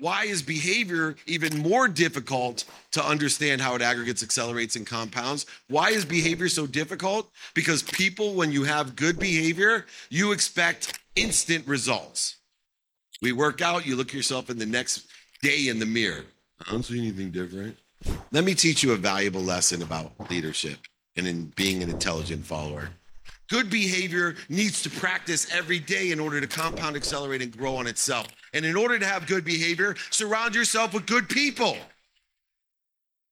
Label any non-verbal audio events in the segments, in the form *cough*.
Why is behavior even more difficult to understand how it aggregates, accelerates, and compounds? Why is behavior so difficult? Because people, when you have good behavior, you expect instant results. We work out, you look yourself in the next day in the mirror. I don't see anything different. Let me teach you a valuable lesson about leadership and in being an intelligent follower. Good behavior needs to practice every day in order to compound, accelerate, and grow on itself. And in order to have good behavior, surround yourself with good people.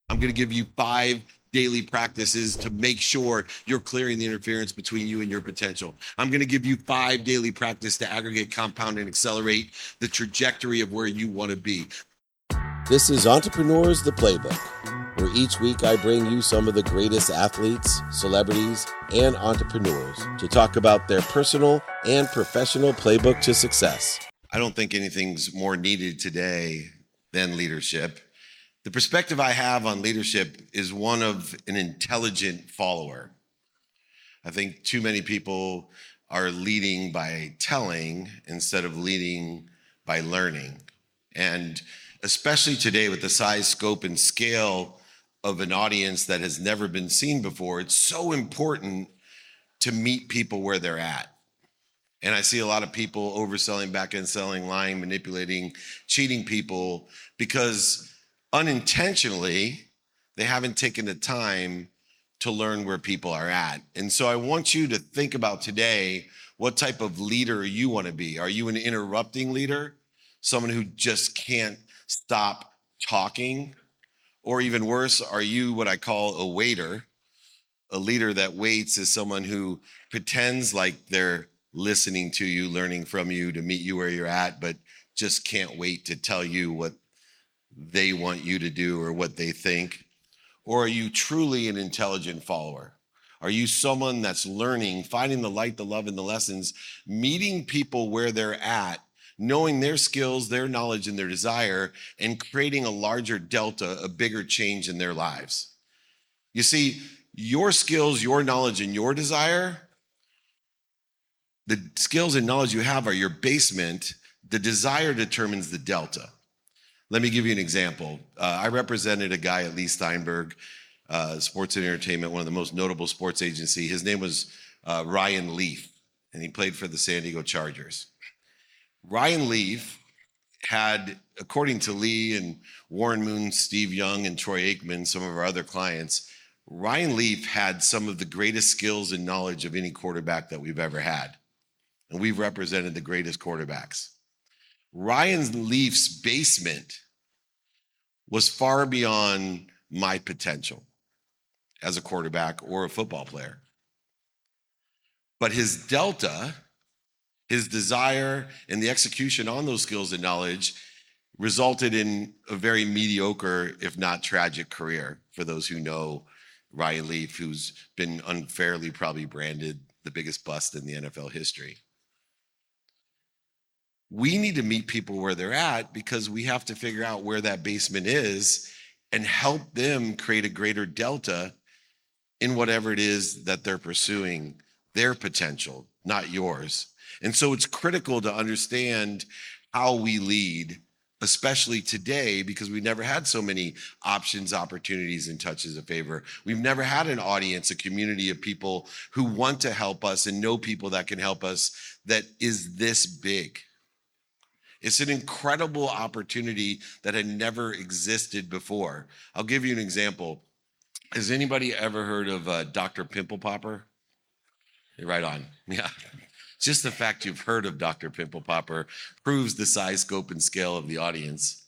I'm going to give you five daily practices to make sure you're clearing the interference between you and your potential. I'm going to give you five daily practice to aggregate, compound, and accelerate the trajectory of where you want to be. This is Entrepreneurs the Playbook where each week I bring you some of the greatest athletes, celebrities, and entrepreneurs to talk about their personal and professional playbook to success. I don't think anything's more needed today than leadership. The perspective I have on leadership is one of an intelligent follower. I think too many people are leading by telling instead of leading by learning. And especially today with the size, scope, and scale of an audience that has never been seen before, it's so important to meet people where they're at. And I see a lot of people overselling, back end selling, lying, manipulating, cheating people because unintentionally they haven't taken the time to learn where people are at. And so I want you to think about today what type of leader you want to be. Are you an interrupting leader? Someone who just can't stop talking? Or even worse, are you what I call a waiter? A leader that waits is someone who pretends like they're listening to you, learning from you to meet you where you're at, but just can't wait to tell you what they want you to do or what they think? Or are you truly an intelligent follower? Are you someone that's learning, finding the light, the love, and the lessons, meeting people where they're at, knowing their skills, their knowledge, and their desire, and creating a larger delta, a bigger change in their lives. You see, your skills, your knowledge, and your desire, the skills and knowledge you have are your basement. The desire determines the delta. Let me give you an example. Uh, I represented a guy at Lee Steinberg, uh, Sports and Entertainment, one of the most notable sports agency. His name was uh, Ryan Leaf, and he played for the San Diego Chargers. Ryan Leaf had, according to Lee and Warren Moon, Steve Young, and Troy Aikman, some of our other clients, Ryan Leaf had some of the greatest skills and knowledge of any quarterback that we've ever had. And we've represented the greatest quarterbacks. Ryan Leaf's basement was far beyond my potential as a quarterback or a football player. But his delta his desire and the execution on those skills and knowledge resulted in a very mediocre, if not tragic, career for those who know Ryan Leaf, who's been unfairly probably branded the biggest bust in the NFL history. We need to meet people where they're at because we have to figure out where that basement is and help them create a greater delta in whatever it is that they're pursuing, their potential, not yours. And so it's critical to understand how we lead, especially today, because we've never had so many options, opportunities, and touches of favor. We've never had an audience, a community of people who want to help us and know people that can help us that is this big. It's an incredible opportunity that had never existed before. I'll give you an example. Has anybody ever heard of uh, Dr. Pimple Popper? Right on. *laughs* Yeah. Just the fact you've heard of Dr. Pimple Popper proves the size, scope, and scale of the audience.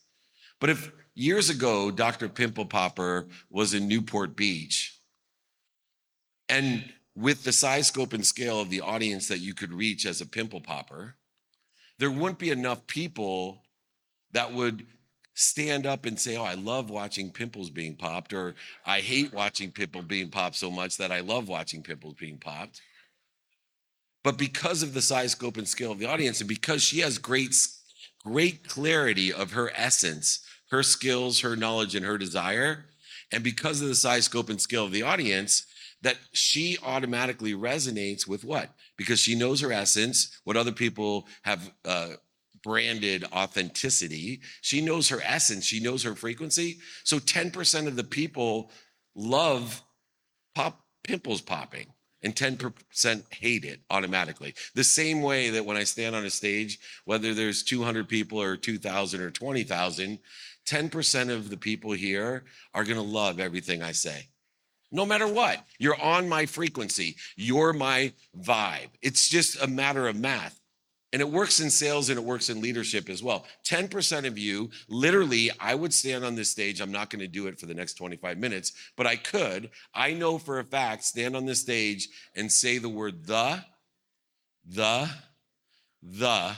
But if years ago Dr. Pimple Popper was in Newport Beach, and with the size, scope, and scale of the audience that you could reach as a pimple popper, there wouldn't be enough people that would stand up and say, Oh, I love watching pimples being popped, or I hate watching pimples being popped so much that I love watching pimples being popped. But because of the size, scope, and scale of the audience, and because she has great, great clarity of her essence, her skills, her knowledge, and her desire, and because of the size, scope, and scale of the audience, that she automatically resonates with what? Because she knows her essence, what other people have uh, branded authenticity. She knows her essence, she knows her frequency. So 10% of the people love pop pimples popping and 10% hate it automatically. The same way that when I stand on a stage, whether there's 200 people or 2,000 or 20,000, 10% of the people here are going to love everything I say. No matter what, you're on my frequency. You're my vibe. It's just a matter of math. And it works in sales and it works in leadership as well. 10% of you, literally, I would stand on this stage. I'm not going to do it for the next 25 minutes, but I could. I know for a fact, stand on this stage and say the word the, the, the,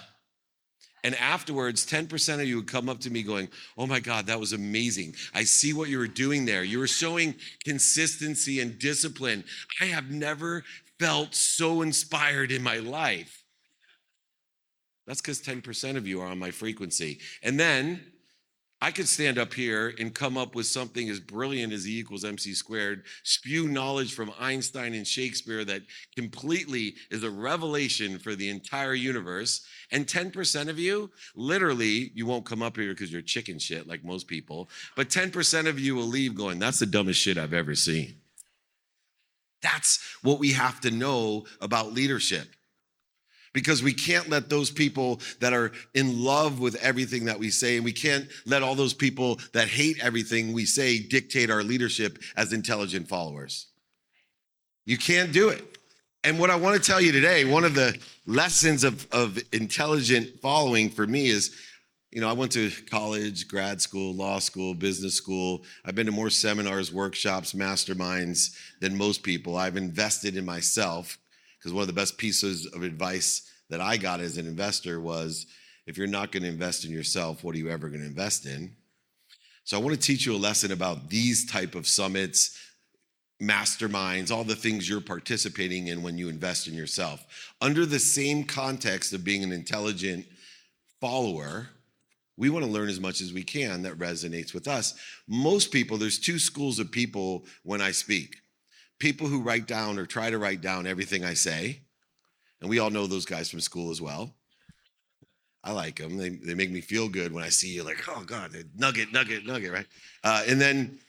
and afterwards, 10% of you would come up to me going, Oh my God, that was amazing. I see what you were doing there. You were showing consistency and discipline. I have never felt so inspired in my life. That's because 10% of you are on my frequency. And then I could stand up here and come up with something as brilliant as E equals MC squared, spew knowledge from Einstein and Shakespeare that completely is a revelation for the entire universe. And 10% of you, literally, you won't come up here because you're chicken shit like most people, but 10% of you will leave going, that's the dumbest shit I've ever seen. That's what we have to know about leadership because we can't let those people that are in love with everything that we say, and we can't let all those people that hate everything we say dictate our leadership as intelligent followers. You can't do it. And what I want to tell you today, one of the lessons of, of intelligent following for me is, you know, I went to college, grad school, law school, business school. I've been to more seminars, workshops, masterminds than most people. I've invested in myself because one of the best pieces of advice that I got as an investor was if you're not going to invest in yourself, what are you ever going to invest in? So I want to teach you a lesson about these type of summits, masterminds, all the things you're participating in when you invest in yourself. Under the same context of being an intelligent follower, we want to learn as much as we can that resonates with us. Most people, there's two schools of people when I speak people who write down or try to write down everything I say. And we all know those guys from school as well. I like them. They, they make me feel good when I see you, like, oh God, nugget, nugget, nugget, right? Uh, and then,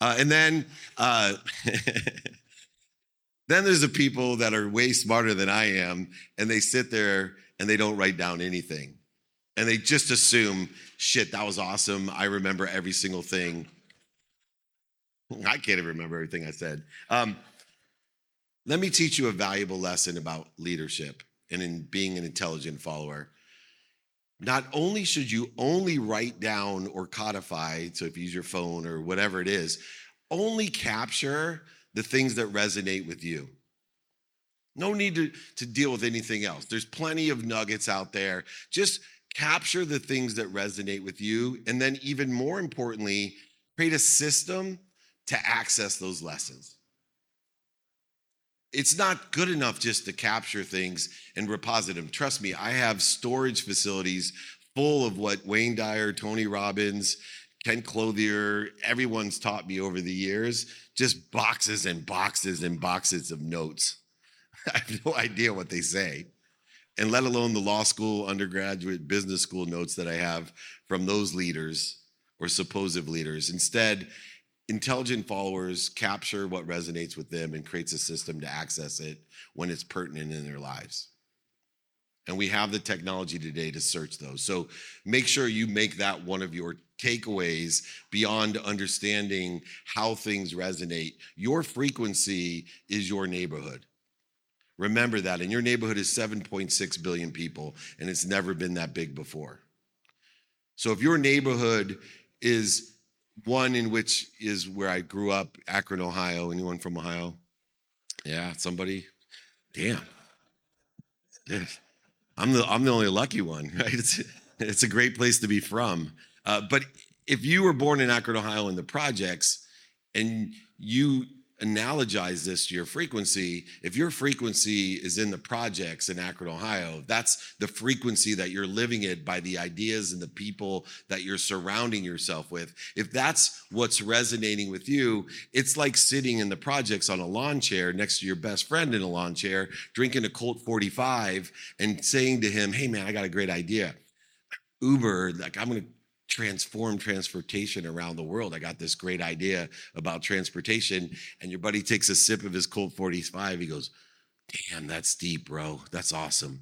uh, and then, uh, *laughs* then there's the people that are way smarter than I am, and they sit there and they don't write down anything. And they just assume, shit, that was awesome. I remember every single thing. I can't even remember everything I said. Um, let me teach you a valuable lesson about leadership and in being an intelligent follower. Not only should you only write down or codify, so if you use your phone or whatever it is, only capture the things that resonate with you. No need to, to deal with anything else. There's plenty of nuggets out there. Just capture the things that resonate with you. And then, even more importantly, create a system to access those lessons. It's not good enough just to capture things and reposit them. Trust me, I have storage facilities full of what Wayne Dyer, Tony Robbins, Ken Clothier, everyone's taught me over the years, just boxes and boxes and boxes of notes. *laughs* I have no idea what they say, and let alone the law school, undergraduate, business school notes that I have from those leaders or supposed leaders. Instead, intelligent followers capture what resonates with them and creates a system to access it when it's pertinent in their lives. And we have the technology today to search those. So make sure you make that one of your takeaways beyond understanding how things resonate. Your frequency is your neighborhood. Remember that. And your neighborhood is 7.6 billion people, and it's never been that big before. So if your neighborhood is one in which is where I grew up, Akron, Ohio. Anyone from Ohio? Yeah, somebody? Damn. I'm the I'm the only lucky one, *laughs* right? It's it's a great place to be from. Uh, but if you were born in Akron, Ohio, in the projects, and you analogize this to your frequency, if your frequency is in the projects in Akron, Ohio, that's the frequency that you're living it by the ideas and the people that you're surrounding yourself with. If that's what's resonating with you, it's like sitting in the projects on a lawn chair next to your best friend in a lawn chair, drinking a Colt 45 and saying to him, Hey man, I got a great idea. Uber, like I'm gonna transform transportation around the world. I got this great idea about transportation. And your buddy takes a sip of his Colt 45. He goes, Damn, that's deep, bro. That's awesome.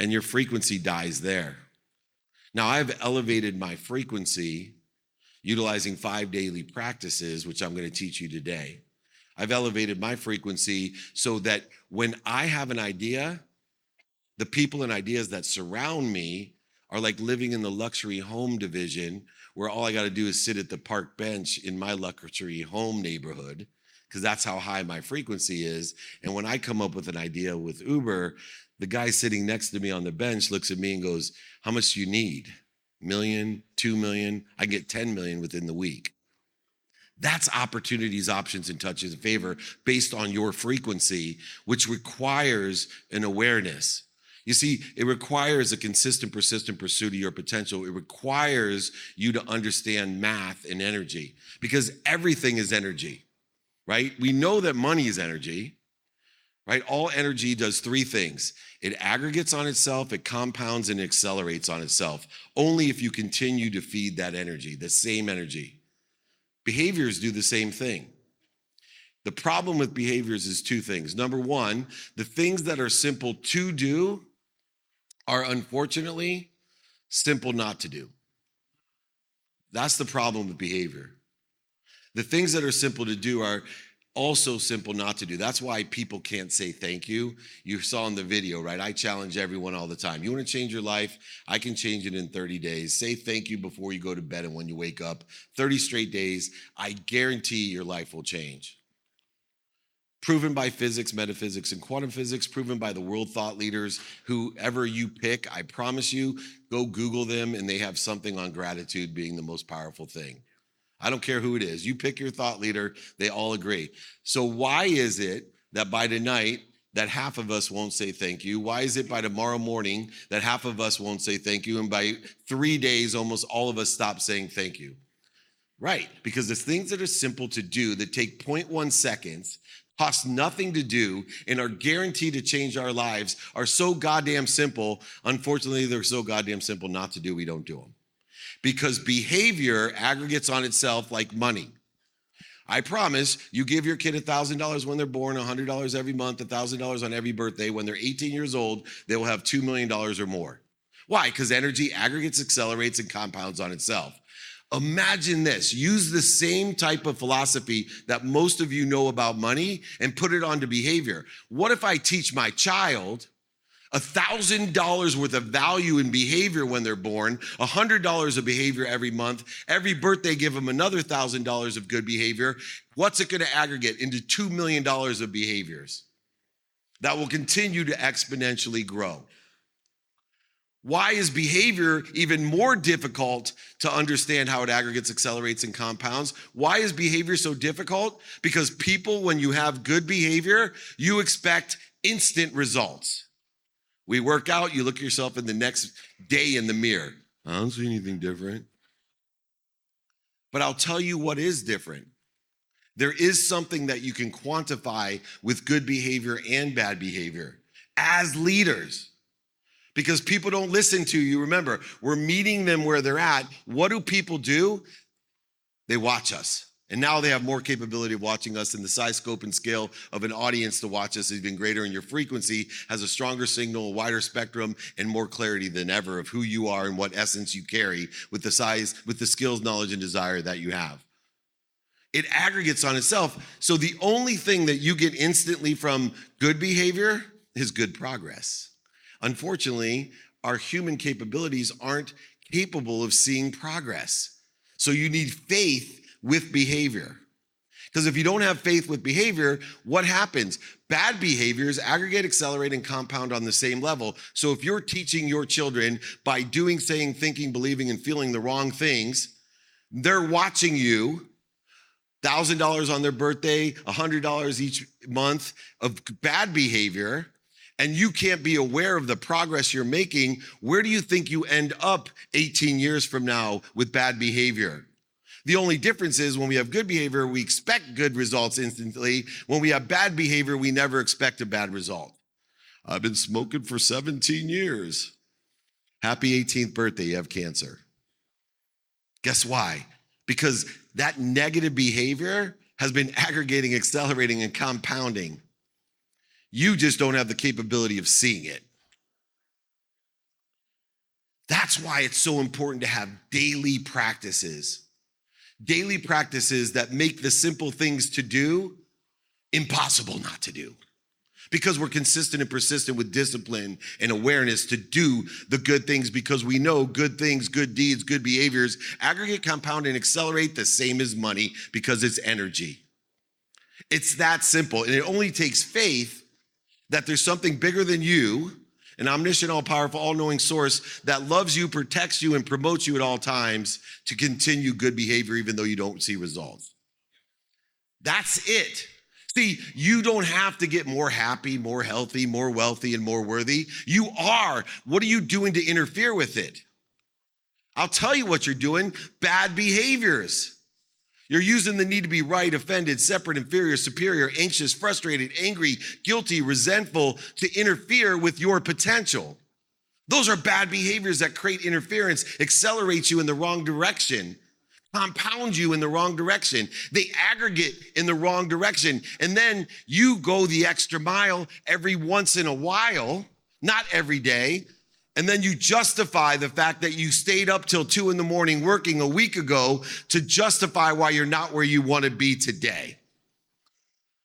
And your frequency dies there. Now, I've elevated my frequency utilizing five daily practices, which I'm going to teach you today. I've elevated my frequency so that when I have an idea, the people and ideas that surround me are like living in the luxury home division where all I got to do is sit at the park bench in my luxury home neighborhood because that's how high my frequency is. And when I come up with an idea with Uber, the guy sitting next to me on the bench looks at me and goes, How much do you need? Million, two million? I get 10 million within the week. That's opportunities, options, and touches in favor based on your frequency, which requires an awareness. You see, it requires a consistent, persistent pursuit of your potential. It requires you to understand math and energy because everything is energy, right? We know that money is energy, right? All energy does three things it aggregates on itself, it compounds, and it accelerates on itself. Only if you continue to feed that energy, the same energy. Behaviors do the same thing. The problem with behaviors is two things. Number one, the things that are simple to do are unfortunately simple not to do. That's the problem with behavior. The things that are simple to do are also simple not to do. That's why people can't say thank you. You saw in the video, right? I challenge everyone all the time. You want to change your life? I can change it in 30 days. Say thank you before you go to bed and when you wake up. 30 straight days. I guarantee your life will change proven by physics, metaphysics, and quantum physics, proven by the world thought leaders, whoever you pick, I promise you, go Google them and they have something on gratitude being the most powerful thing. I don't care who it is. You pick your thought leader, they all agree. So, why is it that by tonight, that half of us won't say thank you? Why is it by tomorrow morning that half of us won't say thank you? And by three days, almost all of us stop saying thank you? Right, because the things that are simple to do that take 0.1 seconds cost nothing to do and are guaranteed to change our lives are so goddamn simple. Unfortunately, they're so goddamn simple not to do, we don't do them. Because behavior aggregates on itself like money. I promise you give your kid $1,000 when they're born, $100 every month, $1,000 on every birthday. When they're 18 years old, they will have $2 million or more. Why? Because energy aggregates, accelerates, and compounds on itself. Imagine this use the same type of philosophy that most of you know about money and put it onto behavior. What if I teach my child a $1,000 worth of value in behavior when they're born, a $100 of behavior every month, every birthday give them another $1,000 of good behavior? What's it gonna aggregate into $2 million of behaviors that will continue to exponentially grow? Why is behavior even more difficult to understand how it aggregates, accelerates, and compounds? Why is behavior so difficult? Because people, when you have good behavior, you expect instant results. We work out, you look at yourself in the next day in the mirror. I don't see anything different. But I'll tell you what is different. There is something that you can quantify with good behavior and bad behavior as leaders because people don't listen to you. Remember, we're meeting them where they're at. What do people do? They watch us. And now they have more capability of watching us, and the size, scope, and scale of an audience to watch us is even greater. And your frequency has a stronger signal, a wider spectrum, and more clarity than ever of who you are and what essence you carry with the size, with the skills, knowledge, and desire that you have. It aggregates on itself. So the only thing that you get instantly from good behavior is good progress. Unfortunately, our human capabilities aren't capable of seeing progress. So you need faith with behavior. Because if you don't have faith with behavior, what happens? Bad behaviors aggregate, accelerate, and compound on the same level. So if you're teaching your children by doing, saying, thinking, believing, and feeling the wrong things, they're watching you $1,000 on their birthday, $100 each month of bad behavior, and you can't be aware of the progress you're making, where do you think you end up 18 years from now with bad behavior? The only difference is when we have good behavior, we expect good results instantly. When we have bad behavior, we never expect a bad result. I've been smoking for 17 years. Happy 18th birthday, you have cancer. Guess why? Because that negative behavior has been *laughs* aggregating, accelerating, and compounding. You just don't have the capability of seeing it. That's why it's so important to have daily practices daily practices that make the simple things to do impossible not to do. Because we're consistent and persistent with discipline and awareness to do the good things because we know good things, good deeds, good behaviors aggregate, compound, and accelerate the same as money because it's energy. It's that simple. And it only takes faith that there's something bigger than you an omniscient, all powerful, all knowing source that loves you, protects you, and promotes you at all times to continue good behavior, even though you don't see results. That's it. See, you don't have to get more happy, more healthy, more wealthy, and more worthy. You are. What are you doing to interfere with it? I'll tell you what you're doing bad behaviors. You're using the need to be right, offended, separate, inferior, superior, anxious, frustrated, angry, guilty, resentful to interfere with your potential. Those are bad behaviors that create interference, accelerate you in the wrong direction, compound you in the wrong direction. They aggregate in the wrong direction. And then you go the extra mile every once in a while, not every day, and then you justify the fact that you stayed up till two in the morning working a week ago to justify why you're not where you want to be today.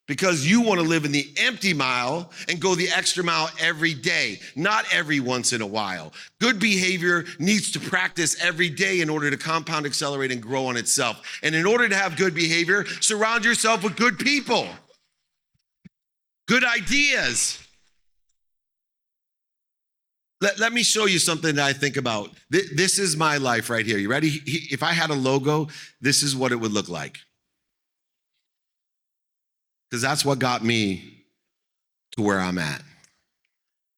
Because you want to live in the empty mile and go the extra mile every day, not every once in a while. Good behavior needs to practice every day in order to compound, accelerate, and grow on itself. And in order to have good behavior, surround yourself with good people, good ideas let, let me show you something that I think about. This is my life right here. You ready? If I had a logo, this is what it would look like. Because that's what got me to where I'm at.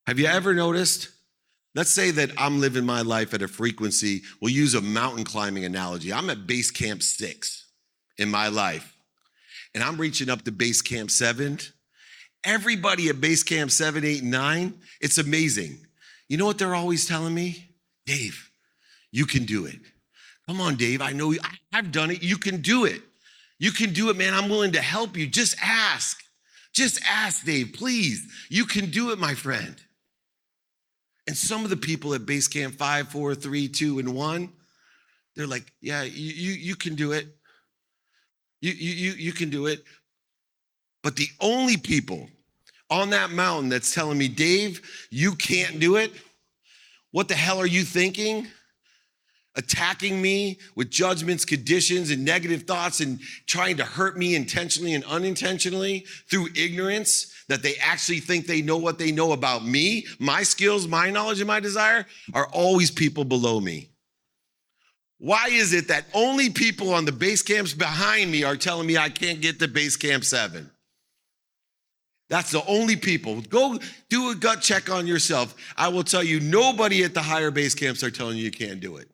Have you ever noticed? Let's say that I'm living my life at a frequency, we'll use a mountain climbing analogy. I'm at base camp six in my life, and I'm reaching up to base camp seven. Everybody at base camp seven, eight, nine, it's amazing. You know what they're always telling me? Dave, you can do it. Come on, Dave. I know I've done it. You can do it. You can do it, man. I'm willing to help you. Just ask. Just ask, Dave, please. You can do it, my friend. And some of the people at base camp five, four, three, two, and one, they're like, yeah, you, you, you can do it. You, you, you can do it. But the only people on that mountain that's telling me, Dave, you can't do it? What the hell are you thinking? Attacking me with judgments, conditions, and negative thoughts, and trying to hurt me intentionally and unintentionally through ignorance that they actually think they know what they know about me, my skills, my knowledge, and my desire are always people below me. Why is it that only people on the base camps behind me are telling me I can't get to base camp seven? That's the only people. Go do a gut check on yourself. I will tell you, nobody at the higher base camps are telling you you can't do it.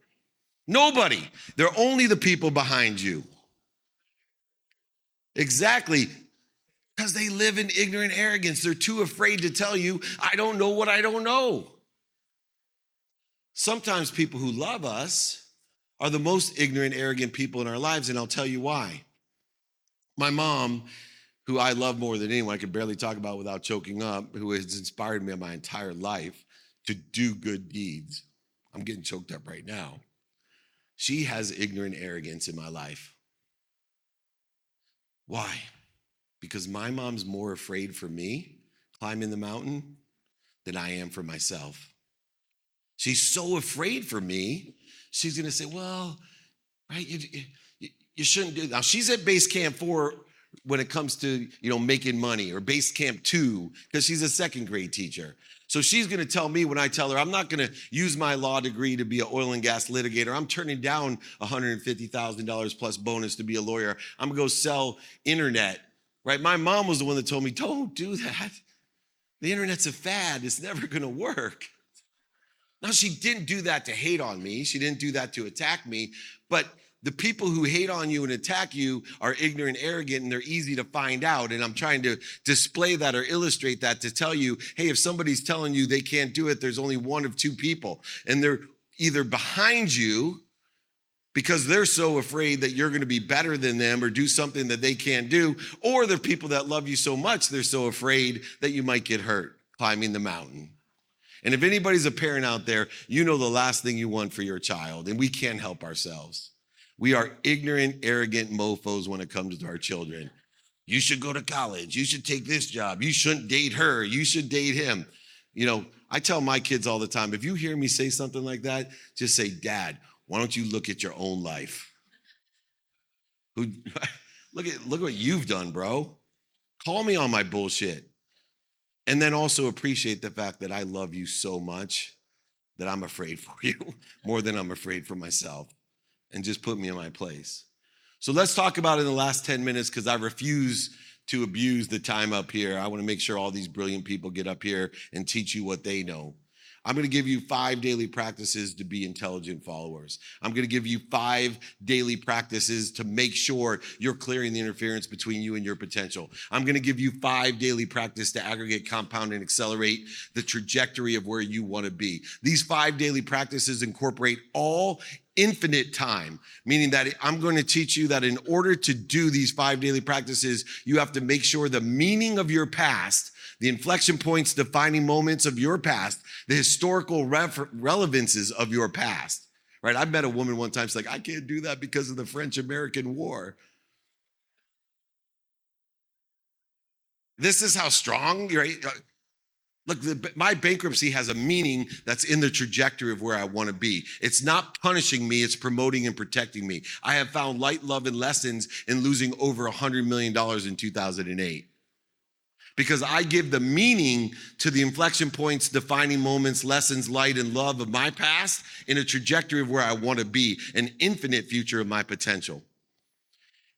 Nobody. They're only the people behind you. Exactly. Because they live in ignorant arrogance. They're too afraid to tell you, I don't know what I don't know. Sometimes people who love us are the most ignorant, arrogant people in our lives, and I'll tell you why. My mom who I love more than anyone, I could barely talk about without choking up, who has inspired me my entire life to do good deeds. I'm getting choked up right now. She has ignorant arrogance in my life. Why? Because my mom's more afraid for me climbing the mountain than I am for myself. She's so afraid for me, she's gonna say, Well, right, you, you, you shouldn't do that. Now, she's at base camp four when it comes to you know making money or base camp two because she's a second grade teacher So she's going to tell me when I tell her I'm not going to use my law degree to be an oil and gas litigator. I'm turning down $150,000 plus bonus to be a lawyer. I'm going to go sell internet, right? My mom was the one that told me, don't do that. The internet's a fad. It's never going to work. Now, she didn't do that to hate on me. She didn't do that to attack me. But the people who hate on you and attack you are ignorant, arrogant, and they're easy to find out. And I'm trying to display that or illustrate that to tell you hey, if somebody's telling you they can't do it, there's only one of two people. And they're either behind you because they're so afraid that you're going to be better than them or do something that they can't do, or they're people that love you so much, they're so afraid that you might get hurt climbing the mountain. And if anybody's a parent out there, you know the last thing you want for your child, and we can't help ourselves. We are ignorant, arrogant mofos when it comes to our children. You should go to college. You should take this job. You shouldn't date her. You should date him. You know, I tell my kids all the time if you hear me say something like that, just say, Dad, why don't you look at your own life? Who *laughs* look at look what you've done, bro. Call me on my bullshit. And then also appreciate the fact that I love you so much that I'm afraid *laughs* for you more than I'm afraid for myself. And just put me in my place. So let's talk about in the last 10 minutes because I refuse to abuse the time up here. I want to make sure all these brilliant people get up here and teach you what they know. I'm going to give you five daily practices to be intelligent followers. I'm going to give you five daily practices to make sure you're clearing the interference between you and your potential. I'm going to give you five daily practices to aggregate, compound, and accelerate the trajectory of where you want to be. These five daily practices incorporate all infinite time, meaning that I'm going to teach you that in order to do these five daily practices, you have to make sure the meaning of your past the inflection points, defining moments of your past, the historical refer- relevances of your past. Right? I met a woman one time. She's like, I can't do that because of the French American War. This is how strong, right? Look, the, my bankruptcy has a meaning that's in the trajectory of where I want to be. It's not punishing me, it's promoting and protecting me. I have found light, love, and lessons in losing over $100 million in 2008 because I give the meaning to the inflection points, defining moments, lessons, light, and love of my past in a trajectory of where I want to be, an infinite future of my potential.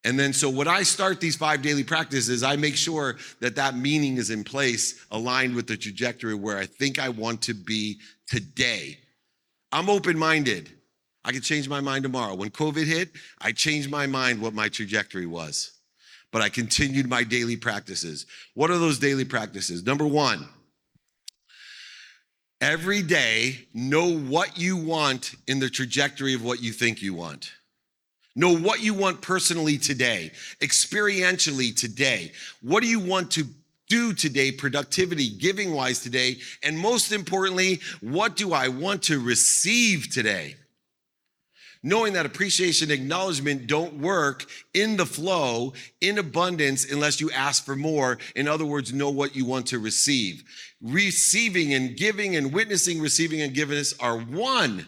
And then, so when I start these five daily practices, I make sure that that meaning is in place, aligned with the trajectory where I think I want to be today. I'm open minded. I could change my mind tomorrow. When COVID hit, I changed my mind what my trajectory was but I continued my daily practices. What are those daily practices? Number one, every day, know what you want in the trajectory of what you think you want. Know what you want personally today, experientially today. What do you want to do today, productivity, giving wise today? And most importantly, what do I want to receive today? knowing that appreciation acknowledgement don't work in the flow in abundance unless you ask for more in other words know what you want to receive receiving and giving and witnessing receiving and giving are one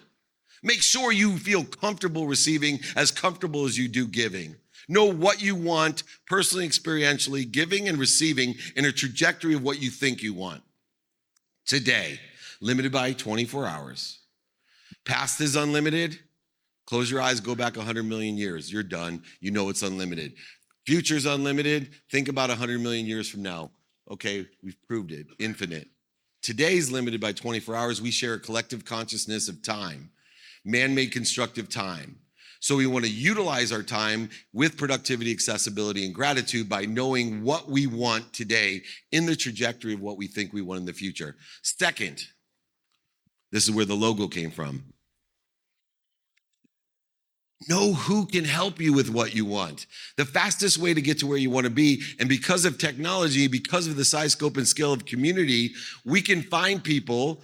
make sure you feel comfortable receiving as comfortable as you do giving know what you want personally experientially giving and receiving in a trajectory of what you think you want today limited by 24 hours past is unlimited Close your eyes, go back 100 million years. You're done. You know it's unlimited. Future's unlimited. Think about 100 million years from now. Okay, we've proved it. Infinite. Today's limited by 24 hours. We share a collective consciousness of time, man made constructive time. So we want to utilize our time with productivity, accessibility, and gratitude by knowing what we want today in the trajectory of what we think we want in the future. Second, this is where the logo came from. Know who can help you with what you want. The fastest way to get to where you want to be, and because of technology, because of the size, scope, and scale of community, we can find people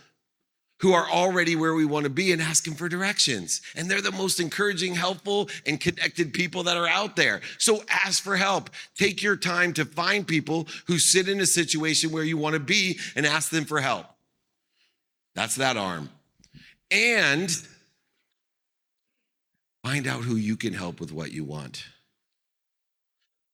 who are already where we want to be and ask them for directions. And they're the most encouraging, helpful, and connected people that are out there. So ask for help. Take your time to find people who sit in a situation where you want to be and ask them for help. That's that arm. And Find out who you can help with what you want.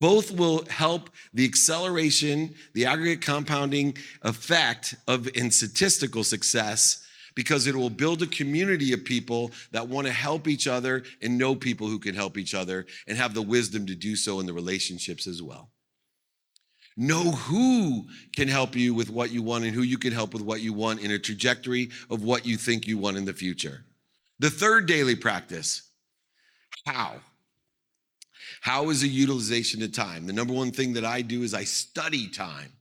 Both will help the acceleration, the aggregate compounding effect of in statistical success because it will build a community of people that want to help each other and know people who can help each other and have the wisdom to do so in the relationships as well. Know who can help you with what you want and who you can help with what you want in a trajectory of what you think you want in the future. The third daily practice how? How is a utilization of time? The number one thing that I do is I study time.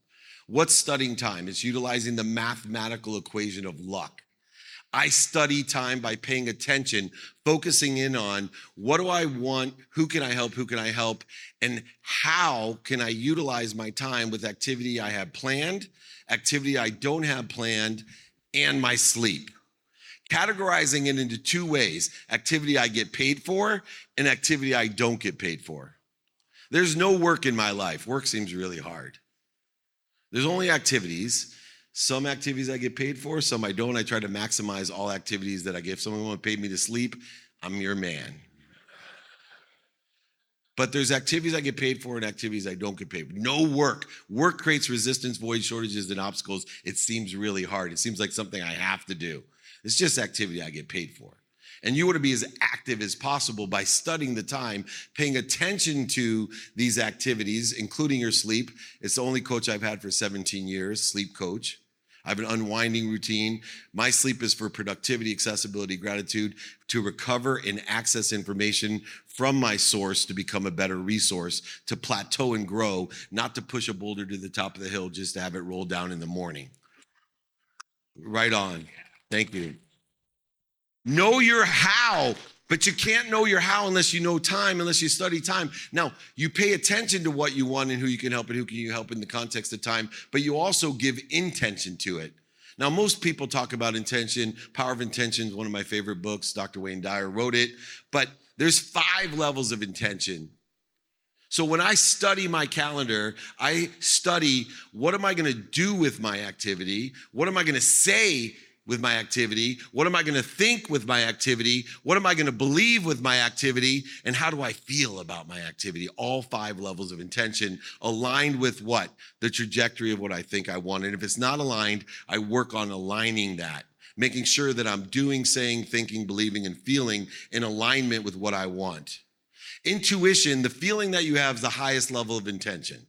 What's studying time? It's utilizing the mathematical equation of luck. I study time by paying attention, focusing in on what do I want, who can I help, who can I help, and how can I utilize my time with activity I have planned, activity I don't have planned, and my sleep. Categorizing it into two ways activity I get paid for and activity I don't get paid for. There's no work in my life. Work seems really hard. There's only activities some activities I get paid for, some I don't. I try to maximize all activities that I get. If someone pay me to sleep, I'm your man. But there's activities I get paid for and activities I don't get paid for. No work. Work creates resistance, void, shortages, and obstacles. It seems really hard. It seems like something I have to do. It's just activity I get paid for. And you want to be as active as possible by studying the time, paying attention to these activities, including your sleep. It's the only coach I've had for 17 years, sleep coach. I have an unwinding routine. My sleep is for productivity, accessibility, gratitude, to recover and access information from my source to become a better resource, to plateau and grow, not to push a boulder to the top of the hill just to have it roll down in the morning. Right on. Thank you. Know your how but you can't know your how unless you know time, unless you study time. Now, you pay attention to what you want and who you can help and who can you help in the context of time, but you also give intention to it. Now, most people talk about intention. Power of Intention is one of my favorite books. Dr. Wayne Dyer wrote it, but there's five levels of intention. So when I study my calendar, I study what am I going to do with my activity? What am I going to say with my activity? What am I going to think with my activity? What am I going to believe with my activity? And how do I feel about my activity? All five levels of intention aligned with what? The trajectory of what I think I want. And if it's not aligned, I work on aligning that, making sure that I'm doing, saying, thinking, believing, and feeling in alignment with what I want. Intuition, the feeling that you have is the highest level of intention.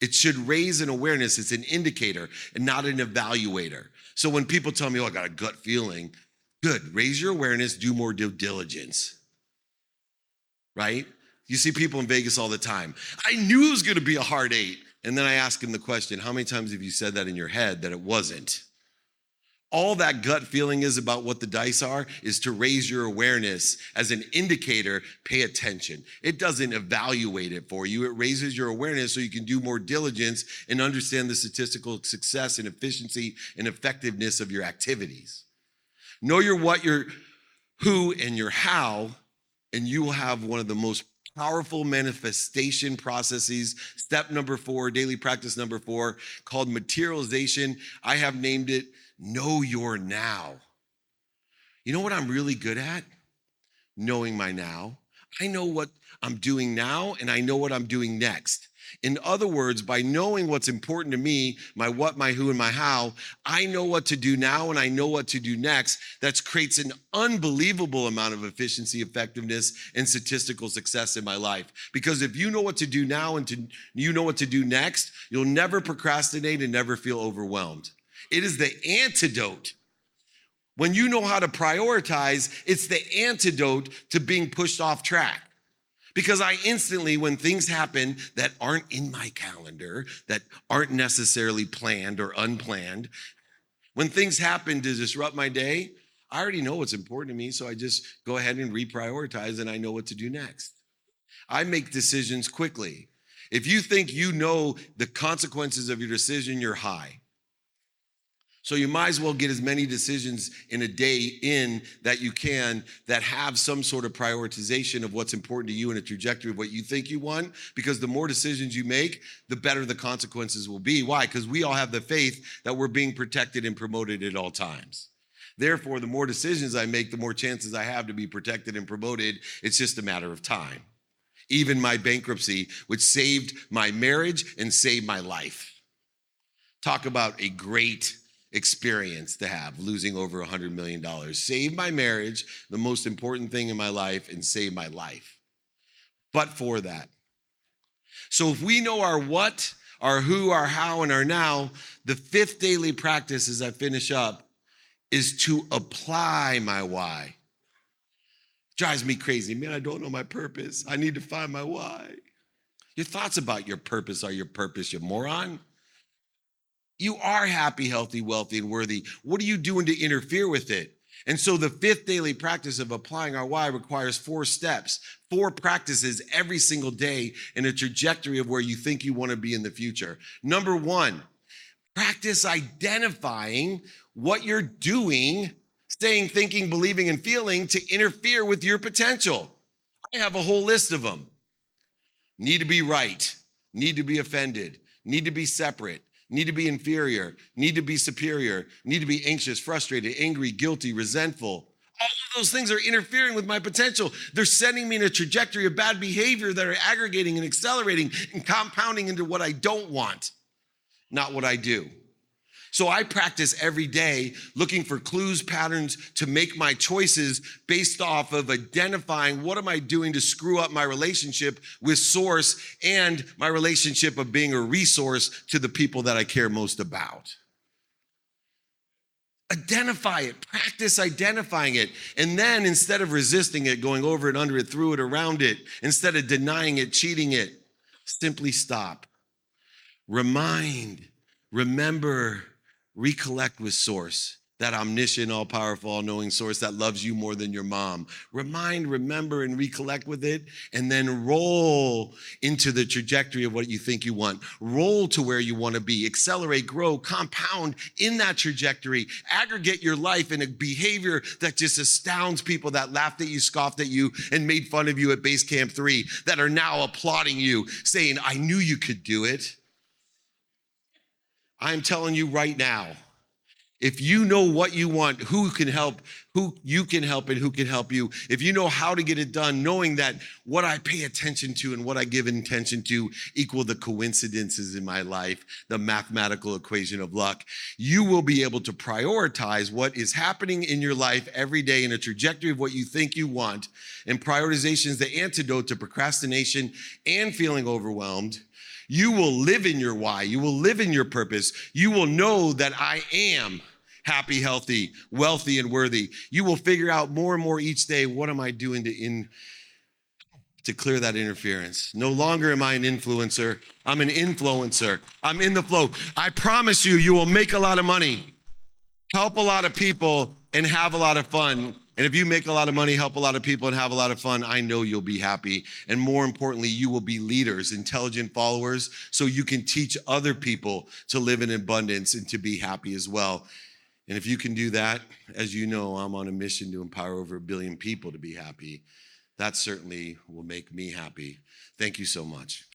It should raise an awareness. It's an indicator and not an evaluator. So when people tell me, oh, I got a gut feeling, good, raise your awareness, do more due diligence. Right? You see people in Vegas all the time. I knew it was going to be a hard eight. And then I ask them the question, how many times have you said that in your head that it wasn't? All that gut feeling is about what the dice are is to raise your awareness as an indicator pay attention it doesn't evaluate it for you it raises your awareness so you can do more diligence and understand the statistical success and efficiency and effectiveness of your activities know your what your who and your how and you will have one of the most powerful manifestation processes. Step number four, daily practice number four, called materialization. I have named it know your now. You know what I'm really good at? Knowing my now. I know what I'm doing now and I know what I'm doing next. In other words, by knowing what's important to me, my what, my who, and my how, I know what to do now and I know what to do next. That creates an unbelievable amount of efficiency, effectiveness, and statistical success in my life. Because if you know what to do now and to, you know what to do next, you'll never procrastinate and never feel overwhelmed. It is the antidote. When you know how to prioritize, it's the antidote to being pushed off track. Because I instantly, when things happen that aren't in my calendar, that aren't necessarily planned or unplanned, when things happen to disrupt my day, I already know what's important to me. So I just go ahead and reprioritize and I know what to do next. I make decisions quickly. If you think you know the consequences of your decision, you're high. So you might as well get as many decisions in a day in that you can that have some sort of prioritization of what's important to you and a trajectory of what you think you want. Because the more decisions you make, the better the consequences will be. Why? Because we all have the faith that we're being protected and promoted at all times. Therefore, the more decisions I make, the more chances I have to be protected and promoted. It's just a matter of time. even my bankruptcy, which saved my marriage and saved my life. Talk about a great experience to have losing over a $100 million. Save my marriage, the most important thing in my life, and save my life. But for that. So if we know our what, our who, our how, and our now, the fifth daily practice as I finish up is to apply my why. Drives me crazy. Man, I don't know my purpose. I need to find my why. Your thoughts about your purpose are your purpose, you moron. You are happy, healthy, wealthy, and worthy. What are you doing to interfere with it? And so the fifth daily practice of applying our why requires four steps, four practices every single day in a trajectory of where you think you want to be in the future. Number one, practice identifying what you're doing, saying, thinking, believing, and feeling to interfere with your potential. I have a whole list of them. Need to be right, need to be offended, need to be separate, need to be inferior, need to be superior, need to be anxious, frustrated, angry, guilty, resentful. All of those things are interfering with my potential. They're sending me in a trajectory of bad behavior that are aggregating and accelerating and compounding into what I don't want, not what I do. So I practice every day looking for clues, patterns to make my choices based off of identifying what am I doing to screw up my relationship with source and my relationship of being a resource to the people that I care most about. Identify it, practice identifying it. And then instead of resisting it, going over it, under it, through it, around it, instead of denying it, cheating it, simply stop. Remind, remember, recollect with source that omniscient all powerful all knowing source that loves you more than your mom. Remind remember and recollect with it and then roll into the trajectory of what you think you want. Roll to where you want to be. Accelerate grow compound in that trajectory. Aggregate your life in a behavior that just astounds people that laughed at you scoffed at you and made fun of you at base camp 3 that are now applauding you saying i knew you could do it I'm telling you right now, if you know what you want, who can help, who you can help, and who can help you, if you know how to get it done, knowing that what I pay attention to and what I give attention to equal the coincidences in my life, the mathematical equation of luck, you will be able to prioritize what is happening in your life every day in a trajectory of what you think you want. And prioritization is the antidote to procrastination and feeling overwhelmed you will live in your why. You will live in your purpose. You will know that I am happy, healthy, wealthy, and worthy. You will figure out more and more each day what am I doing to in to clear that interference. No longer am I an influencer. I'm an influencer. I'm in the flow. I promise you, you will make a lot of money, help a lot of people, and have a lot of fun and if you make a lot of money, help a lot of people, and have a lot of fun, I know you'll be happy. And more importantly, you will be leaders, intelligent followers, so you can teach other people to live in abundance and to be happy as well. And if you can do that, as you know, I'm on a mission to empower over a billion people to be happy. That certainly will make me happy. Thank you so much.